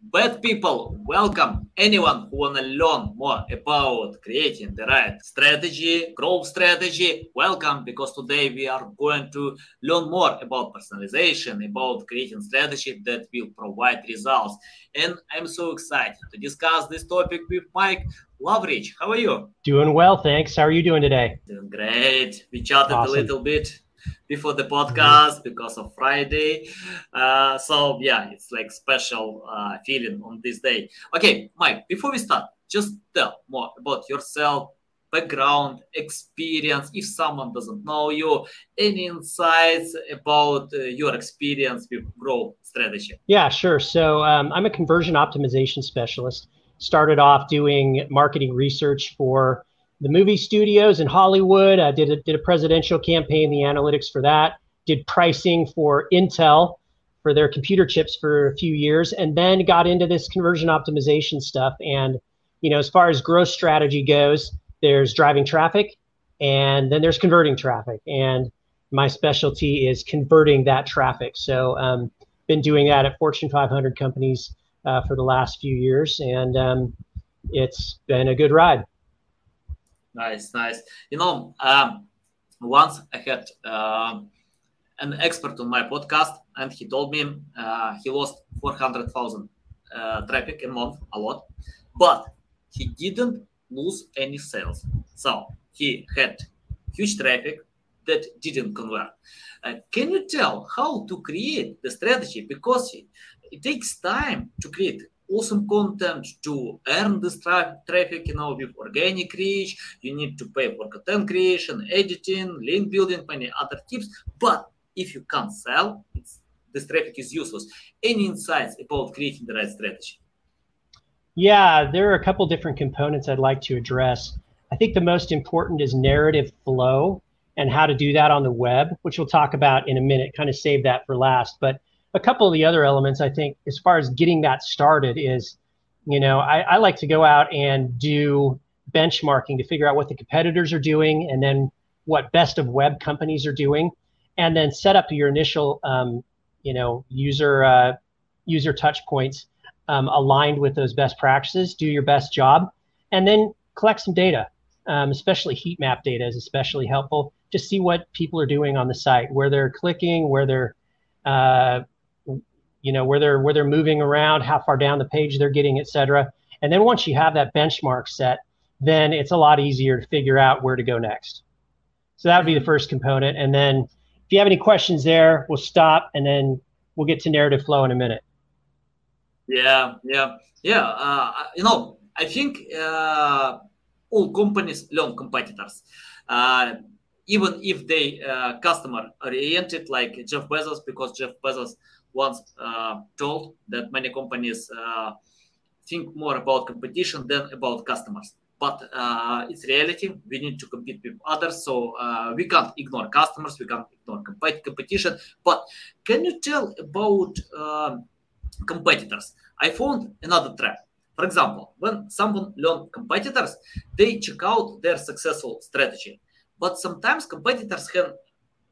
Bad people, welcome anyone who wanna learn more about creating the right strategy, growth strategy. Welcome because today we are going to learn more about personalization, about creating strategy that will provide results. And I'm so excited to discuss this topic with Mike Loveridge. How are you? Doing well, thanks. How are you doing today? Doing great. We chatted awesome. a little bit before the podcast because of Friday. Uh, so yeah, it's like special uh, feeling on this day. Okay, Mike, before we start, just tell more about yourself, background, experience. If someone doesn't know you, any insights about uh, your experience with growth strategy? Yeah, sure. So um, I'm a conversion optimization specialist. Started off doing marketing research for the movie studios in Hollywood. I did a, did a presidential campaign, the analytics for that. Did pricing for Intel for their computer chips for a few years, and then got into this conversion optimization stuff. And you know, as far as growth strategy goes, there's driving traffic, and then there's converting traffic. And my specialty is converting that traffic. So, um, been doing that at Fortune 500 companies uh, for the last few years, and um, it's been a good ride. Nice, nice. You know, um, once I had uh, an expert on my podcast, and he told me uh, he lost 400,000 uh, traffic a month, a lot, but he didn't lose any sales. So he had huge traffic that didn't convert. Uh, can you tell how to create the strategy? Because it, it takes time to create awesome content to earn this tra- traffic you know with organic reach you need to pay for content creation editing link building many other tips. But if you can't sell this traffic is useless. Any insights about creating the right strategy? Yeah there are a couple different components i'd like to address. I think the most important is narrative flow and how to do that on the web which we'll talk about in a minute kind of save that for last. But a couple of the other elements I think as far as getting that started is, you know, I, I like to go out and do benchmarking to figure out what the competitors are doing and then what best of web companies are doing, and then set up your initial, um, you know, user uh, user touch points um, aligned with those best practices. Do your best job, and then collect some data. Um, especially heat map data is especially helpful. Just see what people are doing on the site, where they're clicking, where they're uh, you know where they're where they're moving around how far down the page they're getting et cetera. and then once you have that benchmark set then it's a lot easier to figure out where to go next. So that would be the first component. And then if you have any questions there we'll stop and then we'll get to narrative flow in a minute. Yeah yeah yeah uh, you know i think uh, all companies learn competitors. Uh, even if they uh, customer oriented like jeff bezos because jeff bezos once uh, told that many companies uh, think more about competition than about customers. But uh, it's reality. We need to compete with others, so we can't ignore customers. We can't ignore comp- competition. But can you tell about um, competitors? I found another trap. For example, when someone learn competitors, they check out their successful strategy. But sometimes competitors can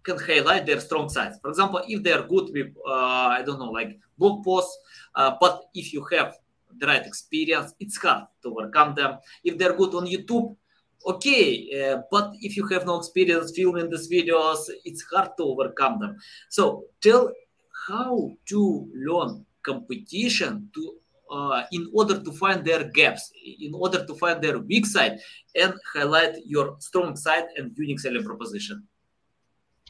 can highlight their strong sides. For example, if they are good with, uh, I don't know, like blog posts, uh, but if you have the right experience, it's hard to overcome them. If they're good on YouTube, okay, uh, but if you have no experience filming these videos, it's hard to overcome them. So tell how to learn competition to uh, in order to find their gaps, in order to find their weak side, and highlight your strong side and unique selling proposition.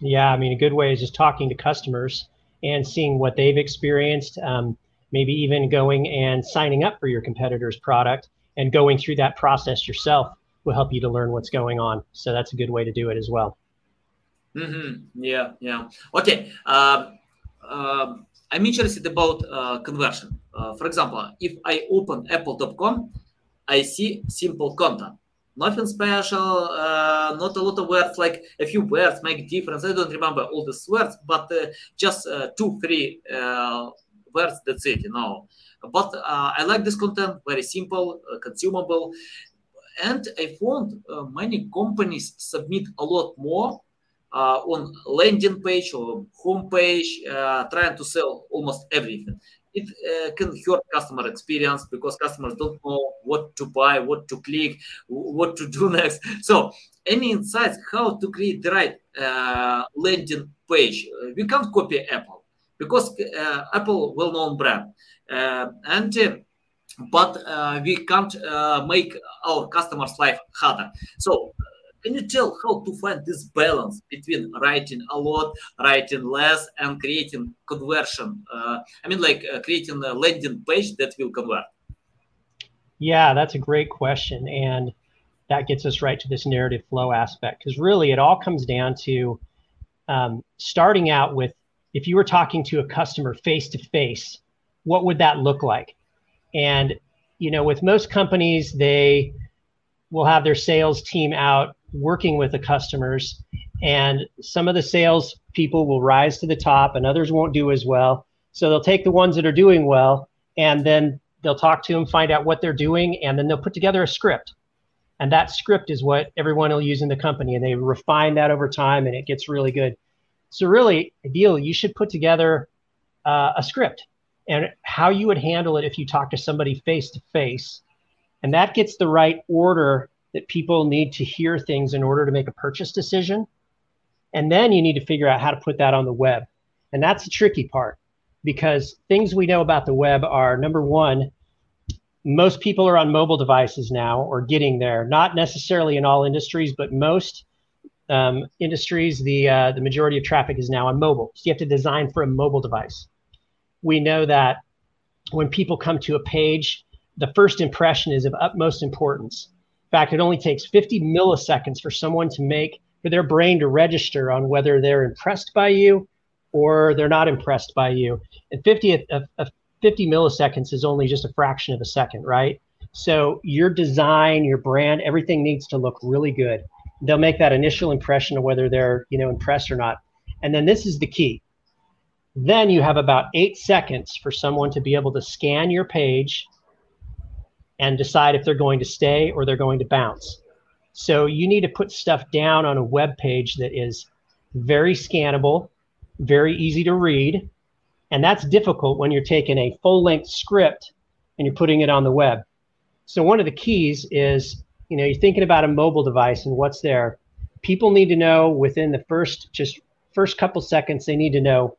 Yeah, I mean, a good way is just talking to customers and seeing what they've experienced. Um, maybe even going and signing up for your competitor's product and going through that process yourself will help you to learn what's going on. So that's a good way to do it as well. Mm-hmm. Yeah, yeah. Okay. Uh, uh, I'm interested about uh, conversion. Uh, for example, if I open apple.com, I see simple content nothing special, uh, not a lot of words, like a few words make difference. I don't remember all the words, but uh, just uh, two, three uh, words. That's it, you know. But uh, I like this content, very simple, uh, consumable, and I found many companies submit a lot more on landing page or home page, trying to sell almost everything. It uh, can hurt customer experience because customers don't know what to buy, what to click, what to do next. So, any insights how to create the right uh, landing page? We can't copy Apple because uh, Apple well-known brand, uh, and but we can't make our customers' life harder. So can you tell how to find this balance between writing a lot, writing less, and creating conversion? Uh, I mean, like uh, creating a landing page that will convert. Yeah, that's a great question, and that gets us right to this narrative flow aspect because really it all comes down to um, starting out with if you were talking to a customer face to face, what would that look like? And you know, with most companies, they will have their sales team out working with the customers and some of the sales people will rise to the top and others won't do as well. So they'll take the ones that are doing well and then they'll talk to them find out what they're doing and then they'll put together a script. And that script is what everyone will use in the company and they refine that over time and it gets really good. So really ideally you should put together uh, a script and how you would handle it if you talk to somebody face to face. And that gets the right order that people need to hear things in order to make a purchase decision. And then you need to figure out how to put that on the web. And that's the tricky part because things we know about the web are number one, most people are on mobile devices now or getting there, not necessarily in all industries, but most um, industries, the, uh, the majority of traffic is now on mobile. So you have to design for a mobile device. We know that when people come to a page, the first impression is of utmost importance fact, it only takes 50 milliseconds for someone to make, for their brain to register on whether they're impressed by you or they're not impressed by you. And 50, uh, uh, 50 milliseconds is only just a fraction of a second, right? So your design, your brand, everything needs to look really good. They'll make that initial impression of whether they're, you know, impressed or not. And then this is the key. Then you have about eight seconds for someone to be able to scan your page and decide if they're going to stay or they're going to bounce. So you need to put stuff down on a web page that is very scannable, very easy to read, and that's difficult when you're taking a full-length script and you're putting it on the web. So one of the keys is, you know, you're thinking about a mobile device and what's there. People need to know within the first just first couple seconds they need to know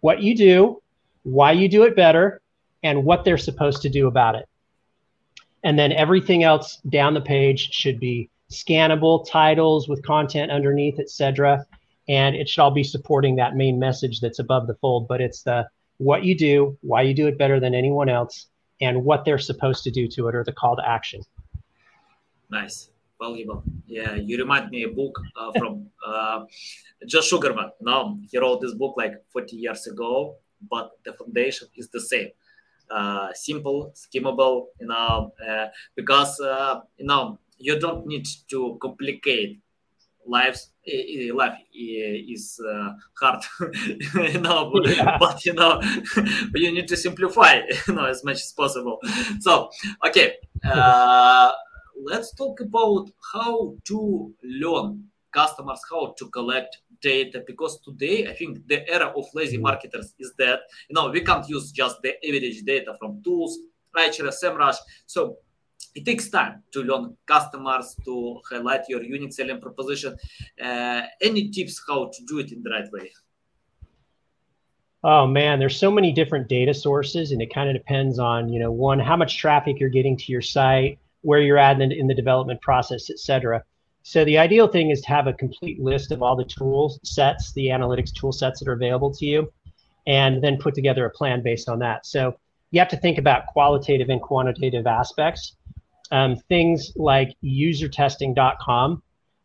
what you do, why you do it better, and what they're supposed to do about it and then everything else down the page should be scannable titles with content underneath etc and it should all be supporting that main message that's above the fold but it's the what you do why you do it better than anyone else and what they're supposed to do to it or the call to action. Nice. Valuable. Yeah you remind me a book uh, from uh, josh sugarman. Now he wrote this book like 40 years ago but the foundation is the same uh, simple, skimmable, you know, uh, because uh, you know you don't need to complicate lives. Life is uh, hard, you know, yeah. but you know, you need to simplify, you know, as much as possible. So, okay, uh, let's talk about how to learn customers, how to collect data because today I think the era of lazy mm-hmm. marketers is that you know we can't use just the average data from tools, Ahrefs, SEMrush. So it takes time to learn customers to highlight your unique selling proposition. Uh, any tips how to do it in the right way? Oh man, there's so many different data sources, and it kind of depends on you know one how much traffic you're getting to your site, where you're at in, in the development process, et cetera. So the ideal thing is to have a complete list of all the tool sets, the analytics tool sets that are available to you, and then put together a plan based on that. So you have to think about qualitative and quantitative aspects. Um, things like usertesting.com,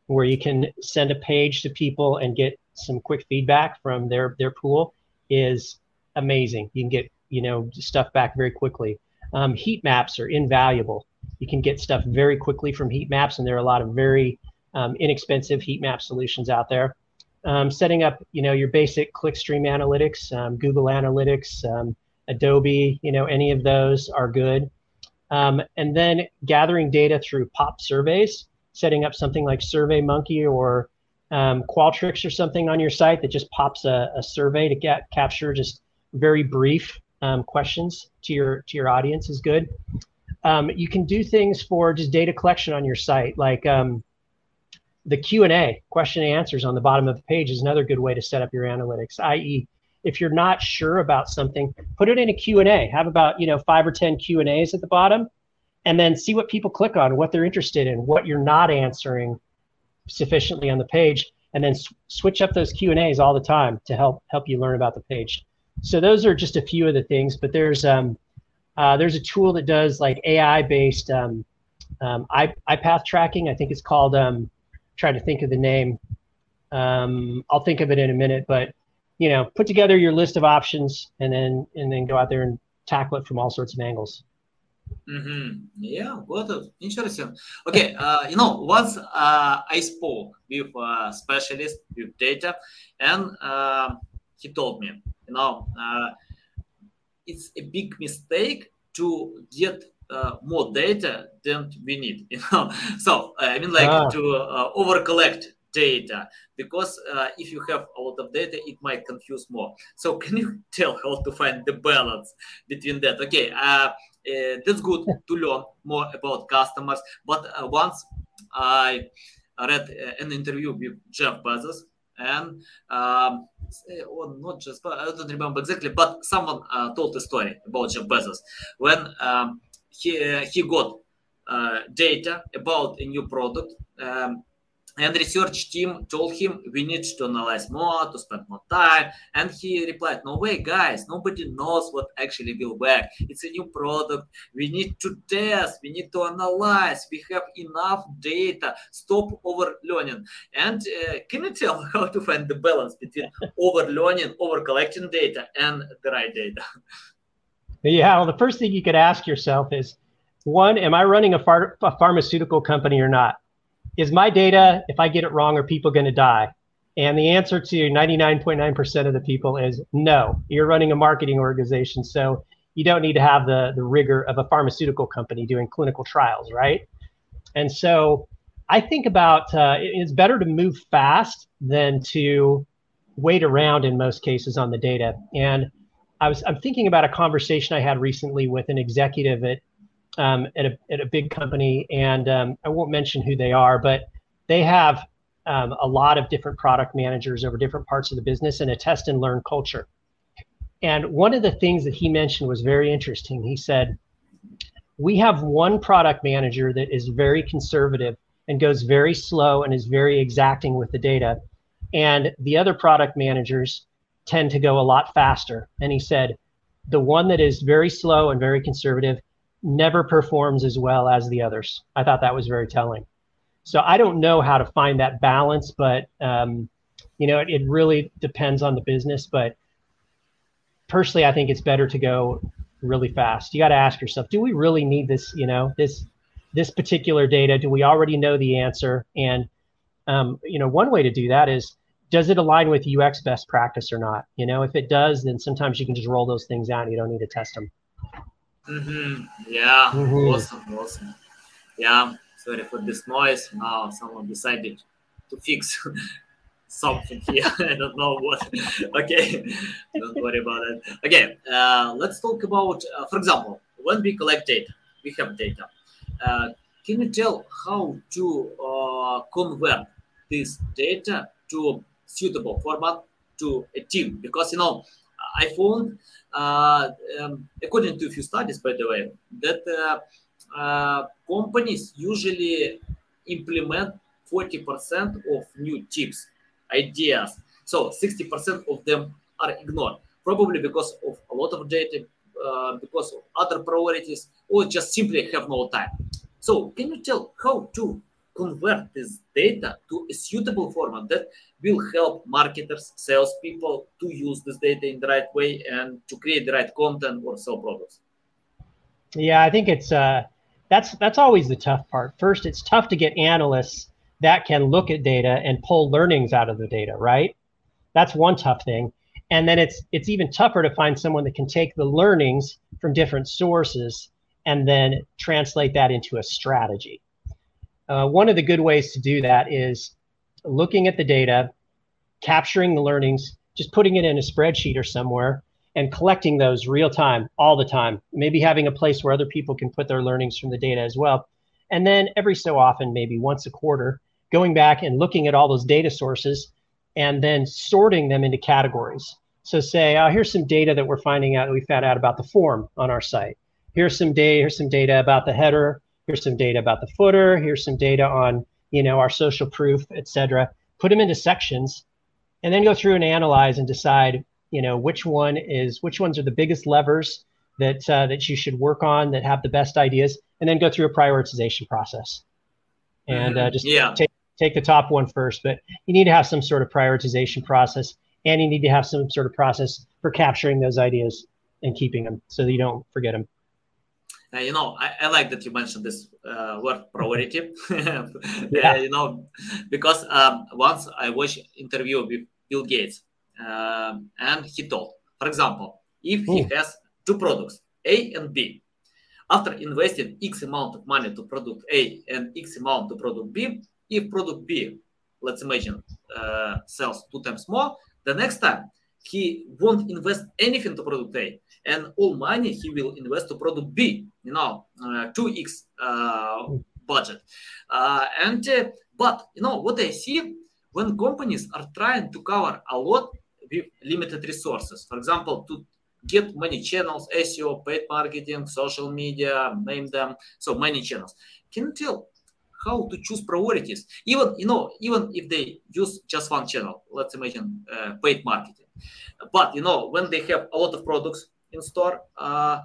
where you can send a page to people and get some quick feedback from their their pool, is amazing. You can get you know stuff back very quickly. Um, heat maps are invaluable. You can get stuff very quickly from heat maps, and there are a lot of very um, inexpensive heat map solutions out there. Um, setting up, you know, your basic clickstream analytics, um, Google Analytics, um, Adobe, you know, any of those are good. Um, and then gathering data through pop surveys, setting up something like SurveyMonkey or Qualtrics or something on your site that just pops a, a survey to get capture just very brief um, questions to your to your audience is good. Um, you can do things for just data collection on your site, like um, the Q and A, question and answers on the bottom of the page is another good way to set up your analytics. I.e., if you're not sure about something, put it in a Q and A. Have about you know five or ten Q and A's at the bottom, and then see what people click on, what they're interested in, what you're not answering sufficiently on the page, and then sw- switch up those Q and A's all the time to help help you learn about the page. So those are just a few of the things, but there's um, uh, there's a tool that does like AI based um, um, iPath tracking. I think it's called. Um, trying to think of the name. Um, I'll think of it in a minute, but you know, put together your list of options and then and then go out there and tackle it from all sorts of angles. Mm-hmm. Yeah, what interesting. Okay, uh, you know, once uh, I spoke with a specialist with data, and uh, he told me, you know, uh, it's a big mistake to get uh, more data than we need. You know, so uh, I mean, like ah. to uh, over collect data because uh, if you have a lot of data it might confuse more so can you tell how to find the balance between that okay uh, uh, that's good to learn more about customers but uh, once i read uh, an interview with jeff bezos and um, or not just i don't remember exactly but someone uh, told a story about jeff bezos when um, he, he got data about a new product um, and research team told him we need to analyze more to spend more time and he replied no way guys nobody knows what actually will work. It's a new product. We need to test we need to analyze we have enough data. Stop over learning and uh, can you tell how to find the balance between over learning over collecting data and the right data yeah well the first thing you could ask yourself is one am i running a, phar- a pharmaceutical company or not is my data, if I get it wrong, are people going to die? And the answer to 99.9% of the people is no. You're running a marketing organization, so you don't need to have the, the rigor of a pharmaceutical company doing clinical trials, right? And so I think about uh, it's better to move fast than to wait around in most cases on the data. And I was I'm thinking about a conversation I had recently with an executive at um, at, a, at a big company, and um, I won't mention who they are, but they have um, a lot of different product managers over different parts of the business and a test and learn culture. And one of the things that he mentioned was very interesting. He said, We have one product manager that is very conservative and goes very slow and is very exacting with the data. And the other product managers tend to go a lot faster. And he said, The one that is very slow and very conservative never performs as well as the others. I thought that was very telling. So I don't know how to find that balance, but um, you know, it, it really depends on the business. But personally, I think it's better to go really fast. You got to ask yourself, do we really need this? You know, this this particular data? Do we already know the answer? And um, you know, one way to do that is does it align with UX best practice or not? You know, if it does, then sometimes you can just roll those things out and you don't need to test them. Mm-hmm. Yeah, mm-hmm. awesome, awesome. Yeah, sorry for this noise. Now someone decided to fix something here. I don't know what. okay, don't worry about it. Okay, uh, let's talk about, uh, for example, when we collect data, we have data. Uh, can you tell how to uh, convert this data to suitable format to a team? Because you know I found, uh, um, according to a few studies, by the way, that uh, uh, companies usually implement 40% of new tips, ideas. So 60% of them are ignored, probably because of a lot of data, uh, because of other priorities, or just simply have no time. So can you tell how to convert this data to a suitable format that will help marketers, salespeople to use this data in the right way and to create the right content or sell products. Yeah, I think it's uh, that's that's always the tough part. First, it's tough to get analysts that can look at data and pull learnings out of the data, right? That's one tough thing. and then it's it's even tougher to find someone that can take the learnings from different sources and then translate that into a strategy uh, one of the good ways to do that is looking at the data capturing the learnings just putting it in a spreadsheet or somewhere and collecting those real time all the time maybe having a place where other people can put their learnings from the data as well and then every so often maybe once a quarter going back and looking at all those data sources and then sorting them into categories. So say, oh, here's some data that we're finding out we found out about the form on our site. Here's some data, here's some data about the header, here's some data about the footer, here's some data on, you know, our social proof, etc. Put them into sections and then go through and analyze and decide, you know, which one is which ones are the biggest levers that uh, that you should work on that have the best ideas and then go through a prioritization process and uh, just yeah. take take the top one first, but you need to have some sort of prioritization process and you need to have some sort of process for capturing those ideas and keeping them so that you don't forget them. Uh, you know, I, I, like that you mentioned this uh, word priority. yeah. you know, because um, once I watched interview with Bill Gates, um, and he told, for example, if he Ooh. has two products, A and B, after investing X amount of money to product A and X amount to product B, if product B, let's imagine, uh, sells two times more, the next time he won't invest anything to product A, and all money he will invest to product B. You know, uh, 2x uh, budget. Uh, and uh, but you know what I see when companies are trying to cover a lot with limited resources. For example, to get many channels, SEO, paid marketing, social media, name them, so many channels. Can you tell how to choose priorities even you know even if they use just one channel let's imagine uh, paid marketing but you know when they have a lot of products in store uh,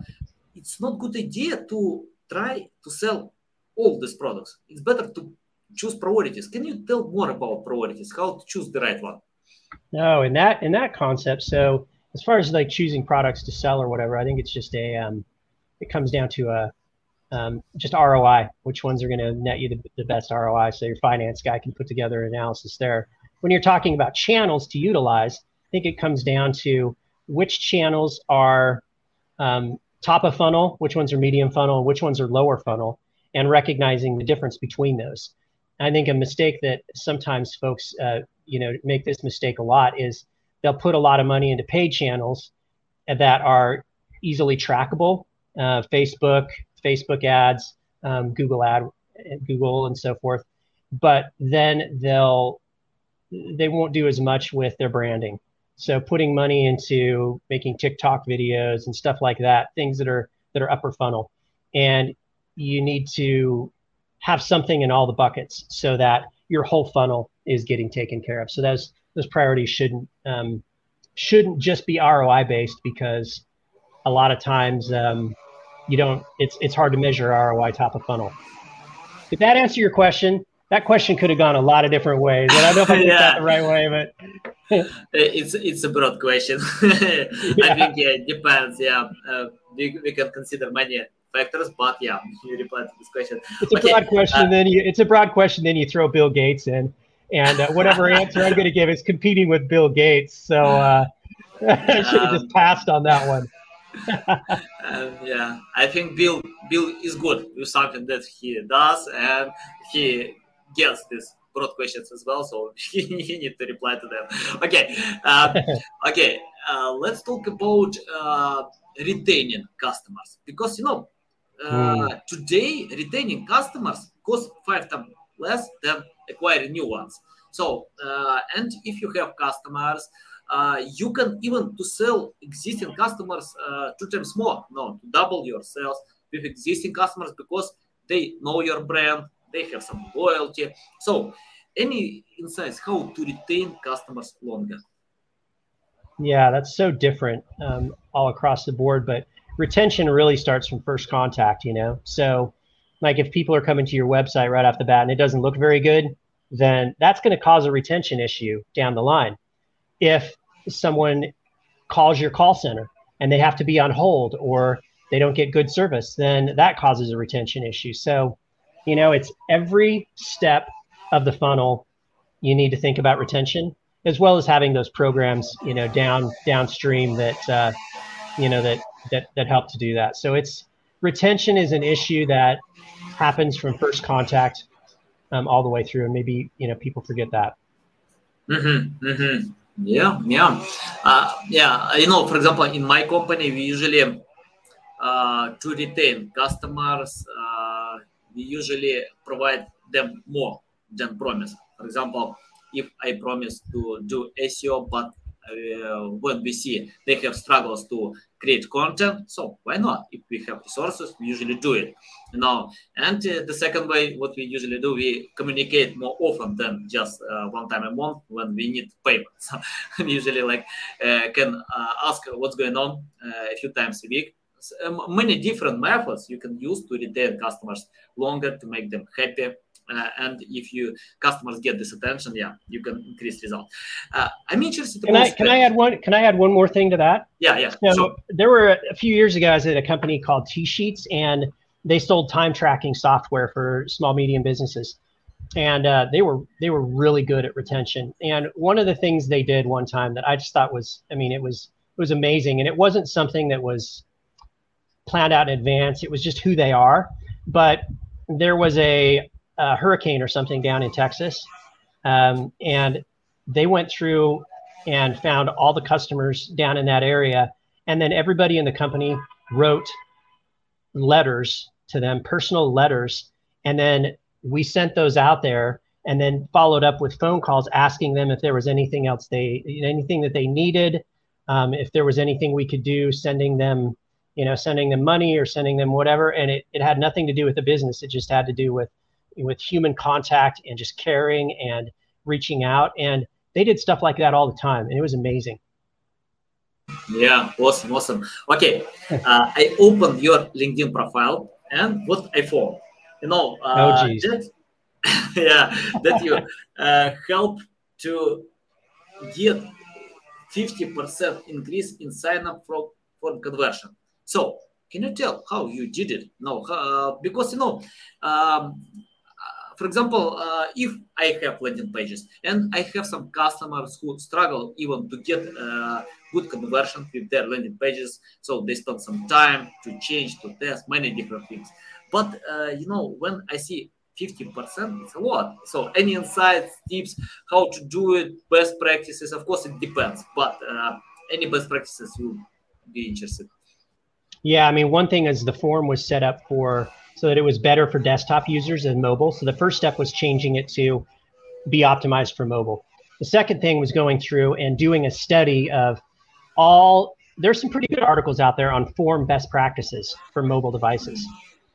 it's not good idea to try to sell all these products it's better to choose priorities can you tell more about priorities how to choose the right one no in that in that concept so as far as like choosing products to sell or whatever i think it's just a um, it comes down to a um, just ROI, which ones are going to net you the, the, best ROI. So your finance guy can put together an analysis there. When you're talking about channels to utilize, I think it comes down to which channels are um, top of funnel, which ones are medium funnel, which ones are lower funnel, and recognizing the difference between those. I think a mistake that sometimes folks, uh, you know, make this mistake a lot is they'll put a lot of money into paid channels that are easily trackable, uh, Facebook, Facebook ads, um, Google ad, Google and so forth. But then they'll they won't do as much with their branding. So putting money into making TikTok videos and stuff like that, things that are that are upper funnel, and you need to have something in all the buckets so that your whole funnel is getting taken care of. So those those priorities shouldn't um, shouldn't just be ROI based because a lot of times um, you don't it's it's hard to measure ROI top of funnel. Did that answer your question? That question could have gone a lot of different ways. And I don't know if I did yeah. that the right way, but it's it's a broad question. yeah. I think yeah, it depends. Yeah, uh, we, we can consider many factors, but yeah, you replied to this question. It's a okay. broad question. Uh, then you it's a broad question. Then you throw Bill Gates in, and uh, whatever answer I'm going to give is competing with Bill Gates. So uh, I should have um, just passed on that one. and yeah, I think Bill Bill is good with something that he does, and he gets these broad questions as well. So he, need to reply to them. Okay, uh, okay. Uh, let's talk about uh, retaining customers because you know mm. today retaining customers costs five times less than acquiring new ones. So uh, and if you have customers uh, you can even to sell existing customers uh, two times more, no, to double your sales with existing customers because they know your brand, they have some loyalty. So, any insights how to retain customers longer? Yeah, that's so different um, all across the board, but retention really starts from first contact, you know? So, like if people are coming to your website right off the bat and it doesn't look very good, then that's going to cause a retention issue down the line if someone calls your call center and they have to be on hold or they don't get good service, then that causes a retention issue. So, you know, it's every step of the funnel you need to think about retention. as well as having those programs, you know, down downstream that uh, you know that that that help to do that. So it's retention is an issue that happens from first contact um, all the way through, and maybe you know people forget that. Mm-hmm, mm-hmm. Yeah, yeah, uh, yeah. You know, for example, in my company, we usually uh, to retain customers, uh, we usually provide them more than promise. For example, if I promise to do SEO, but uh, when we see they have struggles to create content, so why not? If we have resources, we usually do it. You know, and uh, the second way, what we usually do, we communicate more often than just uh, one time a month when we need payments. Usually like uh, can uh, ask what's going on uh, a few times a week. So, many different methods you can use to retain customers longer to make them happy uh, and if you customers get this attention, yeah, you can increase result. Uh, I'm interested. Can I can I add one? Can I add one more thing to that? Yeah, yeah. So sure. there were a few years ago, I was at a company called TSheets and they sold time tracking software for small medium businesses, and uh, they were they were really good at retention. And one of the things they did one time that I just thought was, I mean, it was it was amazing, and it wasn't something that was planned out in advance. It was just who they are. But there was a a hurricane or something down in Texas, um, and they went through and found all the customers down in that area, and then everybody in the company wrote letters to them, personal letters, and then we sent those out there and then followed up with phone calls asking them if there was anything else they anything that they needed um, if there was anything we could do sending them you know sending them money or sending them whatever and it, it had nothing to do with the business it just had to do with with human contact and just caring and reaching out. And they did stuff like that all the time, and it was amazing. Yeah, awesome, awesome. Okay, uh, I opened your LinkedIn profile, and what I found, you know, uh, oh, that, yeah, that you uh, help to get 50% increase in sign up for, for conversion. So, can you tell how you did it? No, uh, because you know, um, for example, uh, if I have landing pages and I have some customers who struggle even to get uh, good conversion with their landing pages, so they spend some time to change, to test many different things. But uh, you know, when I see 50%, it's a lot. So any insights, tips, how to do it, best practices, of course, it depends. But uh, any best practices you'll be interested. Yeah, I mean, one thing is the form was set up for so that it was better for desktop users and mobile. So the first step was changing it to be optimized for mobile. The second thing was going through and doing a study of all there's some pretty good articles out there on form best practices for mobile devices.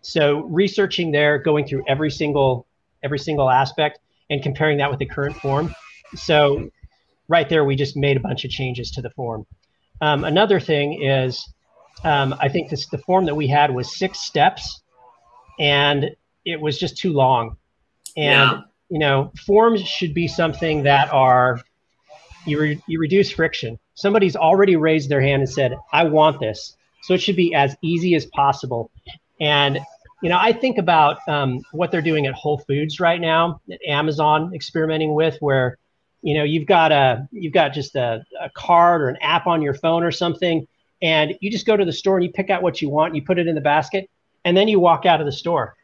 So researching there, going through every single every single aspect and comparing that with the current form. So right there, we just made a bunch of changes to the form. Um, another thing is, um, I think this, the form that we had was six steps and it was just too long. And yeah. you know, forms should be something that are you re- you reduce friction. Somebody's already raised their hand and said, "I want this," so it should be as easy as possible. And you know, I think about um, what they're doing at Whole Foods right now, at Amazon experimenting with, where you know you've got a you've got just a, a card or an app on your phone or something, and you just go to the store and you pick out what you want, you put it in the basket, and then you walk out of the store.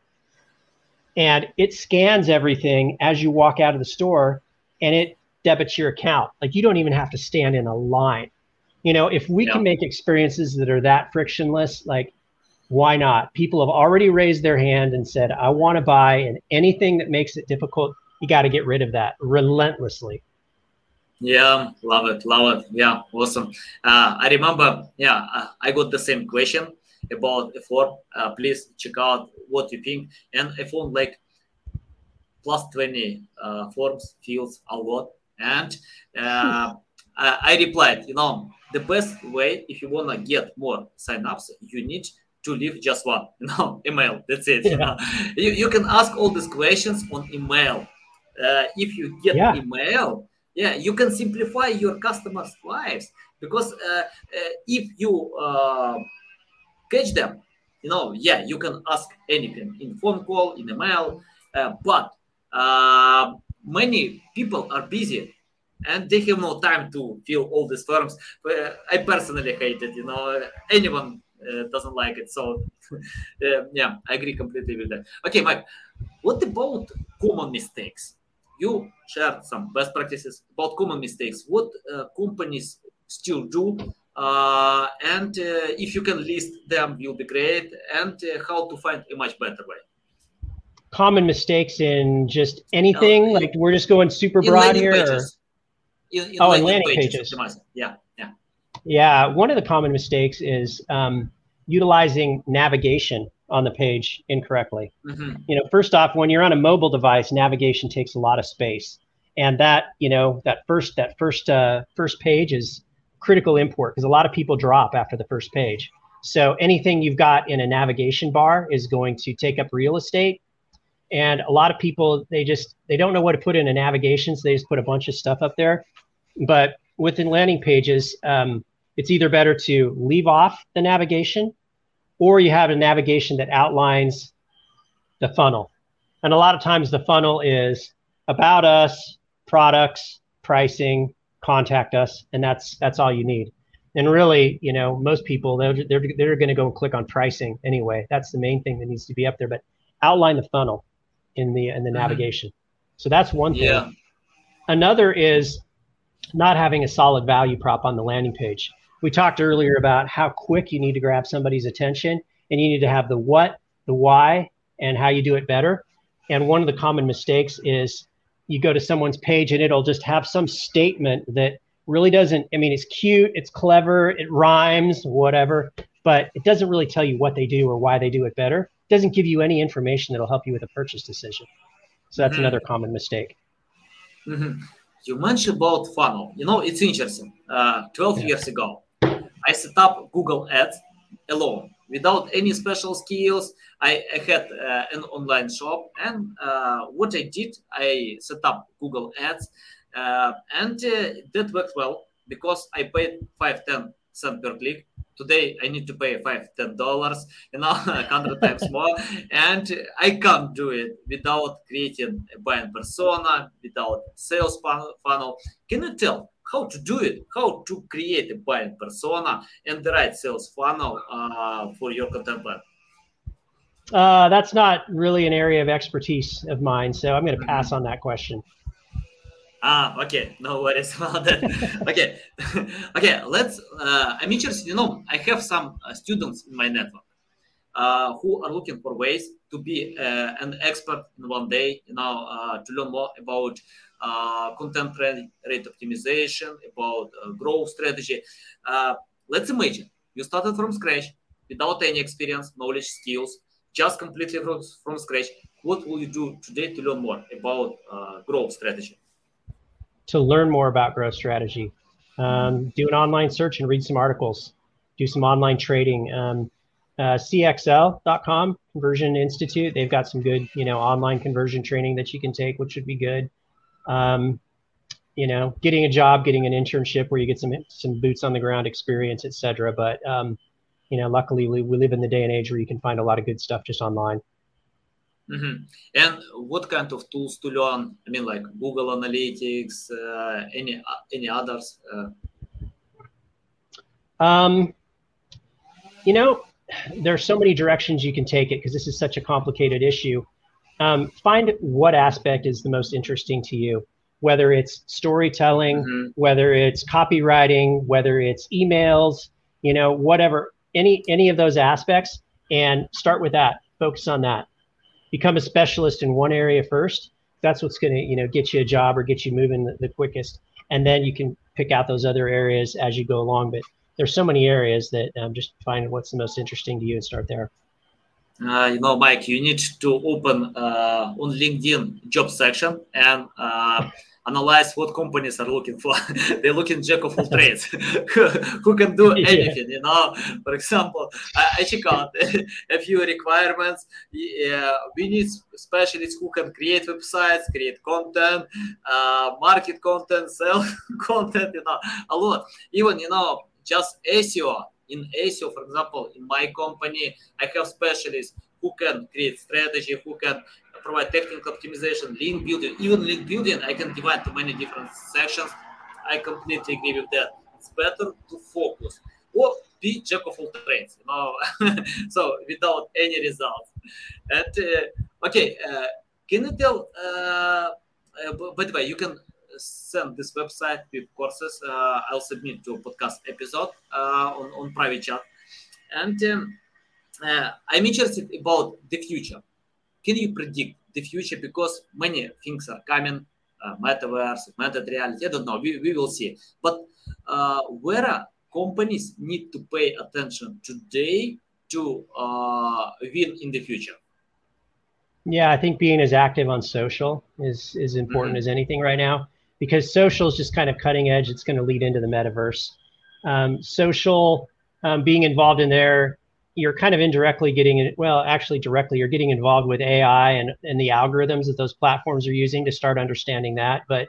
And it scans everything as you walk out of the store and it debits your account. Like you don't even have to stand in a line. You know if we yeah. can make experiences that are that frictionless like why not? People have already raised their hand and said i want to buy and anything that makes it difficult you got to get rid of that relentlessly yeah love it love it yeah awesome uh, i remember yeah i got the same question about a form, uh, please check out what you think. And I found like plus 20 uh, forms, fields, a lot. And uh, I, replied, you know, the best way if you want to get more signups, you need to leave just one, you know, email. That's it. Yeah. You, know? you, you, can ask all these questions on email. Uh, if you get yeah. email, yeah, you can simplify your customers' lives because uh, uh, if you uh, catch them. You know, yeah, you can ask anything in phone call, in email, uh, but many people are busy and they have no time to fill all these forms. I personally hate it. You know, anyone uh, doesn't like it. So, uh, yeah, I agree completely with that. Okay, Mike, what about common mistakes? You shared some best practices about common mistakes. What uh, companies still do? Uh, and uh, if you can list them, will be great. And uh, how to find a much better way common mistakes in just anything? like we're just going super broad here. In, in oh, landing, landing pages. pages. Yeah, yeah. Yeah, one of the common mistakes is um, utilizing navigation on the page incorrectly. Mm-hmm. You know, first off, when you're on a mobile device, navigation takes a lot of space, and that you know that first that first uh, first page is critical import because a lot of people drop after the first page. So anything you've got in a navigation bar is going to take up real estate and a lot of people they just they don't know what to put in a navigation so they just put a bunch of stuff up there but within landing pages um, it's either better to leave off the navigation or you have a navigation that outlines the funnel and a lot of times the funnel is about us products pricing contact us and that's that's all you need and really you know most people they're they're, they're going to go and click on pricing anyway that's the main thing that needs to be up there but outline the funnel in the in the mm-hmm. navigation. So that's one thing. Yeah. Another is not having a solid value prop on the landing page. We talked earlier about how quick you need to grab somebody's attention, and you need to have the what, the why, and how you do it better. And one of the common mistakes is you go to someone's page and it'll just have some statement that really doesn't, I mean, it's cute, it's clever, it rhymes, whatever, but it doesn't really tell you what they do or why they do it better doesn't give you any information that'll help you with a purchase decision. So that's mm-hmm. another common mistake. Mm-hmm. You mentioned about funnel. You know, it's interesting. Uh, 12 yeah. years ago, I set up Google Ads alone without any special skills. I, I had uh, an online shop, and uh, what I did, I set up Google Ads, uh, and uh, that worked well because I paid five ten cent per click today I need to pay five, ten dollars, you know, a hundred times more, and I can't do it without creating a buying persona, without sales funnel. Can you tell how to do it? How to create a buying persona and the right sales funnel uh, for your content plan? Uh, that's not really an area of expertise of mine, so I'm going to pass mm-hmm. on that question. Ah, okay, no worries about that. okay, okay, let's. Uh, I'm interested. You know, I have some uh, students in my network who are looking for ways to be uh, an expert in one day. You know, uh, to learn more about uh, content rate optimization, about growth strategy. let's imagine you started from scratch without any experience, knowledge, skills, just completely from, from scratch. What will you do today to learn more about growth strategy? to learn more about growth strategy. Um, do an online search and read some articles. Do some online trading. Um, uh, CXL.com Conversion Institute. They've got some good, you know, online conversion training that you can take, which would be good. Um, you know, getting a job, getting an internship where you get some some boots on the ground experience, etc. But um, you know, luckily we, we live in the day and age where you can find a lot of good stuff just online. Mm-hmm. And what kind of tools to learn? I mean, like Google Analytics, uh, any any others? Uh... Um, you know, there's so many directions you can take it because this is such a complicated issue. Um, find what aspect is the most interesting to you, whether it's storytelling, mm-hmm. whether it's copywriting, whether it's emails, you know, whatever, any any of those aspects, and start with that. Focus on that become a specialist in one area first. That's what's going to you know get you a job or get you moving the, the quickest, and then you can pick out those other areas as you go along. But there's so many areas that um, just find what's the most interesting to you and start there. Uh, you know, Mike, you need to open uh, on LinkedIn job section and uh, analyze what companies are looking for. They're looking jack of all trades who can do anything. You know, for example, I, I check out a few requirements. We need specialists who can create websites, create content, uh, market content, sell content. You know, a lot. Even you know, just SEO. In SEO, for example, in my company, I have specialists who can create strategy, who can provide technical optimization, link building. Even link building, I can divide to many different sections. I completely agree with that. It's better to focus or be jack of all trades, you know, so without any results. And uh, okay, uh, can you tell? Uh, by the way, you can send this website with courses. I'll submit to a podcast episode on on private chat, and um, I'm interested about the future. Can you predict the future because many things are coming? Uh, metaverse, augmented reality. I don't know. We, we will see. But uh, where companies need to pay attention today to uh, win in the future? Yeah, I think being as active on social is is important mm-hmm. as anything right now because social is just kind of cutting edge. It's going to lead into the metaverse. Um, social, um, being involved in there, you're kind of indirectly getting well, actually directly, you're getting involved with AI and and the algorithms that those platforms are using to start understanding that. But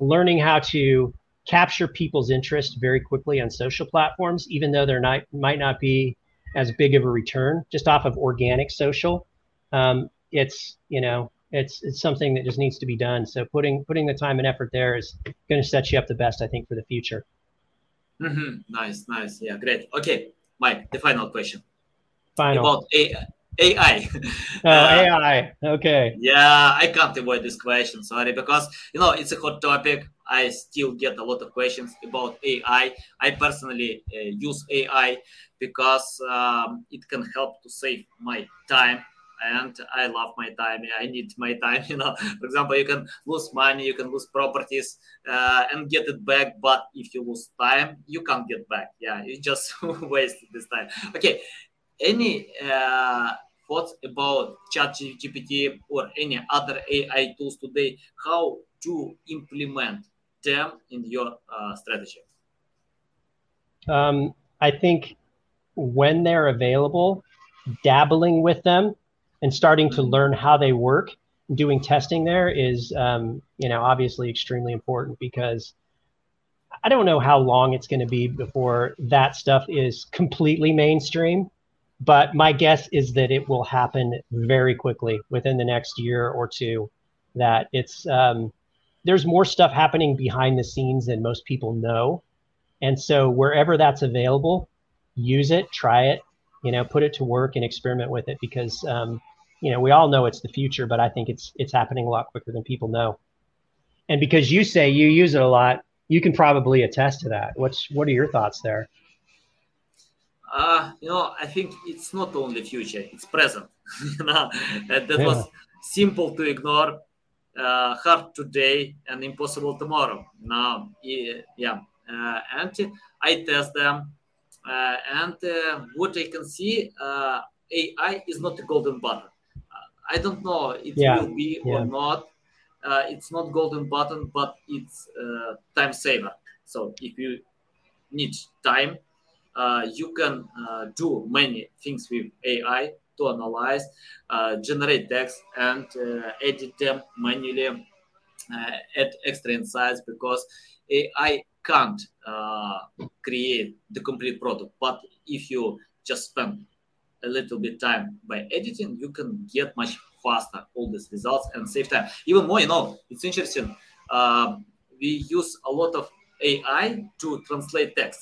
learning how to capture people's interest very quickly on social platforms, even though they're not might not be as big of a return just off of organic social. Um, it's you know it's it's something that just needs to be done. So putting putting the time and effort there is going to set you up the best, I think, for the future. Mm-hmm. Nice, nice, yeah, great. Okay, Mike, the final question. Final about AI. AI. Oh, uh, AI. Okay. Yeah, I can't avoid this question. Sorry, because you know it's a hot topic. I still get a lot of questions about AI. I personally uh, use AI because um, it can help to save my time and I love my time. I need my time. You know, for example, you can lose money, you can lose properties, uh, and get it back. But if you lose time, you can't get back. Yeah, you just waste this time. Okay, any uh, thoughts about ChatGPT or any other AI tools today? How to implement them in your uh, strategy? Um, I think when they're available, dabbling with them and starting to learn how they work, doing testing there is, um, you know, obviously extremely important because I don't know how long it's going to be before that stuff is completely mainstream. But my guess is that it will happen very quickly within the next year or two. That it's um, there's more stuff happening behind the scenes than most people know, and so wherever that's available, use it, try it, you know, put it to work and experiment with it because um, you know we all know it's the future, but I think it's it's happening a lot quicker than people know. And because you say you use it a lot, you can probably attest to that. What's what are your thoughts there? Uh, you know, I think it's not only future; it's present. you know, that, that yeah. was simple to ignore, uh, hard today, and impossible tomorrow. Now, yeah, uh, and I test them, and uh, what I can see, uh, AI is not a golden button. I don't know it yeah. will be yeah. or not. Uh, it's not golden button, but it's uh, time saver. So if you need time, uh, you can uh, do many things with AI to analyze, uh, generate text, and uh, edit them manually, add extra insights because AI can't create the complete product. But if you just spend a little bit time by editing, you can get much faster all these results and save time. Even more, you know, it's interesting. Um, we use a lot of AI to translate text.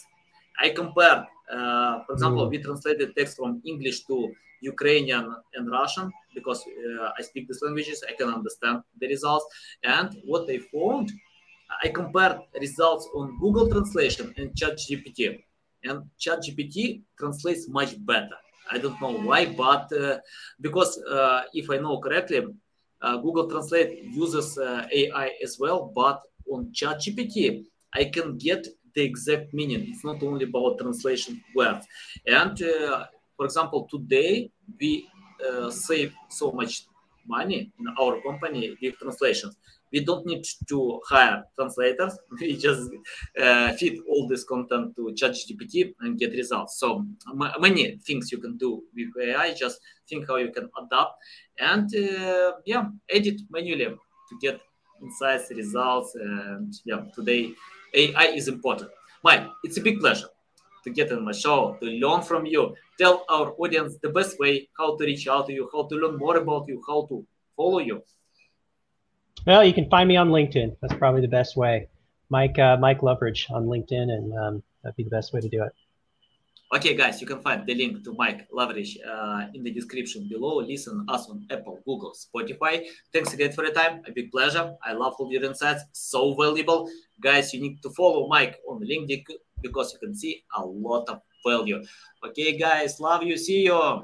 I compared, uh, for example, mm. we translated text from English to Ukrainian and Russian because uh, I speak these languages. I can understand the results. And what I found, I compared results on Google Translation and ChatGPT. And ChatGPT translates much better. I don't know why, but uh, because uh, if I know correctly, uh, Google Translate uses AI as well, but on ChatGPT, I can get the exact meaning. It's not only about translation words. And for example, today we save so much money in our company with translations we don't need to hire translators. We just uh, feed all this content to ChatGPT and get results. So m- many things you can do with AI. Just think how you can adapt and uh, yeah, edit manually to get insights, results. And yeah, today AI is important. Mike, it's a big pleasure to get on my show, to learn from you. Tell our audience the best way how to reach out to you, how to learn more about you, how to follow you. Well, you can find me on LinkedIn. That's probably the best way. Mike uh, Mike Loveridge on LinkedIn, and um, that'd be the best way to do it. Okay, guys, you can find the link to Mike Loveridge uh, in the description below. Listen us on Apple, Google, Spotify. Thanks again for your time. A big pleasure. I love all your insights. So valuable. Guys, you need to follow Mike on LinkedIn because you can see a lot of value. Okay, guys, love you. See you.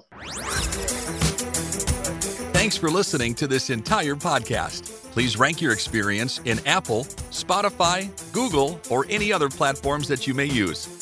Thanks for listening to this entire podcast. Please rank your experience in Apple, Spotify, Google, or any other platforms that you may use.